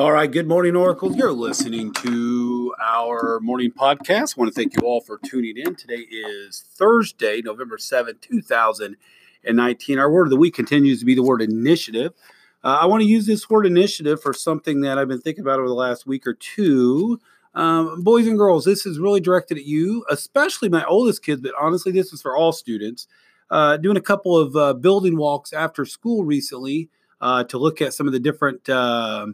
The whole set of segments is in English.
All right, good morning, Oracle. You're listening to our morning podcast. I want to thank you all for tuning in. Today is Thursday, November 7th, 2019. Our word of the week continues to be the word initiative. Uh, I want to use this word initiative for something that I've been thinking about over the last week or two. Um, boys and girls, this is really directed at you, especially my oldest kids, but honestly, this is for all students. Uh, doing a couple of uh, building walks after school recently uh, to look at some of the different uh,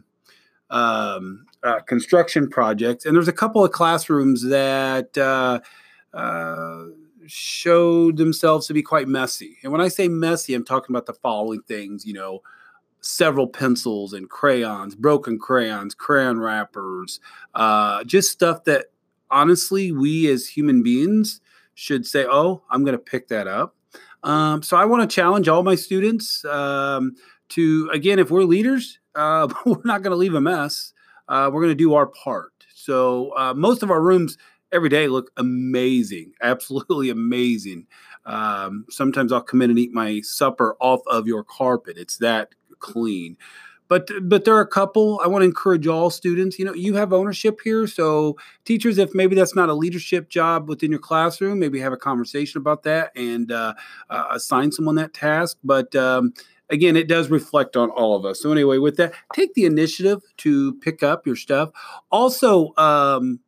um, uh, construction projects. And there's a couple of classrooms that uh, uh, showed themselves to be quite messy. And when I say messy, I'm talking about the following things, you know, several pencils and crayons, broken crayons, crayon wrappers, uh, just stuff that honestly we as human beings should say, oh, I'm going to pick that up. Um, so I want to challenge all my students um, to, again, if we're leaders, uh, we're not going to leave a mess. Uh, we're going to do our part. So uh, most of our rooms every day look amazing, absolutely amazing. Um, sometimes I'll come in and eat my supper off of your carpet. It's that clean. But but there are a couple. I want to encourage all students. You know, you have ownership here. So teachers, if maybe that's not a leadership job within your classroom, maybe have a conversation about that and uh, uh, assign someone that task. But um, again, it does reflect on all of us. So anyway, with that, take the initiative to pick up your stuff. Also, um,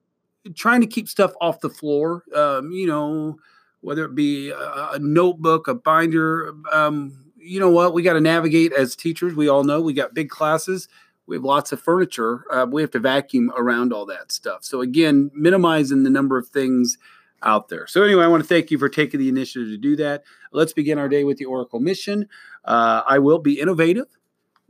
trying to keep stuff off the floor. Um, you know, whether it be a, a notebook, a binder. Um, you know what? We got to navigate as teachers. We all know we got big classes. We have lots of furniture. Uh, we have to vacuum around all that stuff. So again, minimizing the number of things out there. So, anyway, I want to thank you for taking the initiative to do that. Let's begin our day with the Oracle mission. Uh, I will be innovative,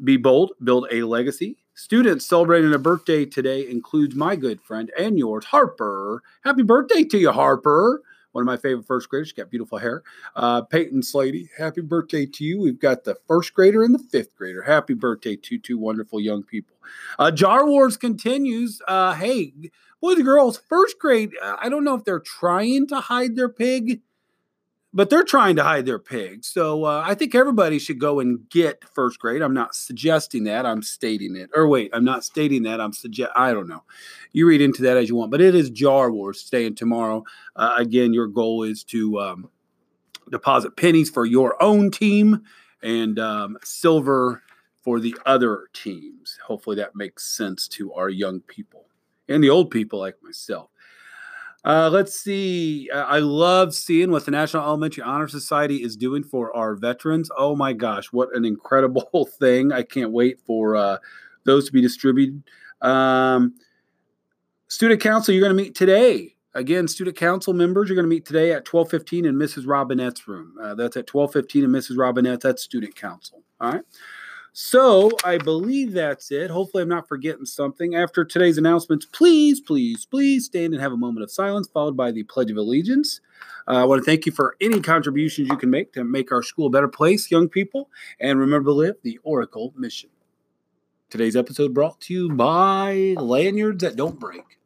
be bold, build a legacy. Students celebrating a birthday today includes my good friend and yours, Harper. Happy birthday to you, Harper. One of my favorite first graders. She's got beautiful hair. Uh, Peyton Slady, happy birthday to you. We've got the first grader and the fifth grader. Happy birthday to two wonderful young people. Uh, Jar Wars continues. Uh, hey, boys and girls, first grade, uh, I don't know if they're trying to hide their pig, but they're trying to hide their pig. So uh, I think everybody should go and get first grade. I'm not suggesting that. I'm stating it. Or wait, I'm not stating that. I'm suggest. I don't know. You read into that as you want. But it is Jar Wars staying tomorrow. Uh, again, your goal is to um, deposit pennies for your own team and um, silver for the other teams. Hopefully that makes sense to our young people and the old people like myself. Uh, let's see. I love seeing what the National Elementary Honor Society is doing for our veterans. Oh my gosh, what an incredible thing! I can't wait for uh, those to be distributed. Um, student council, you're going to meet today. Again, student council members, you're going to meet today at 12:15 in Mrs. Robinette's room. Uh, that's at 12:15 in Mrs. Robinette. That's student council. All right. So I believe that's it. Hopefully, I'm not forgetting something. After today's announcements, please, please, please stand and have a moment of silence, followed by the Pledge of Allegiance. Uh, I want to thank you for any contributions you can make to make our school a better place, young people. And remember to live the Oracle mission. Today's episode brought to you by Lanyards That Don't Break.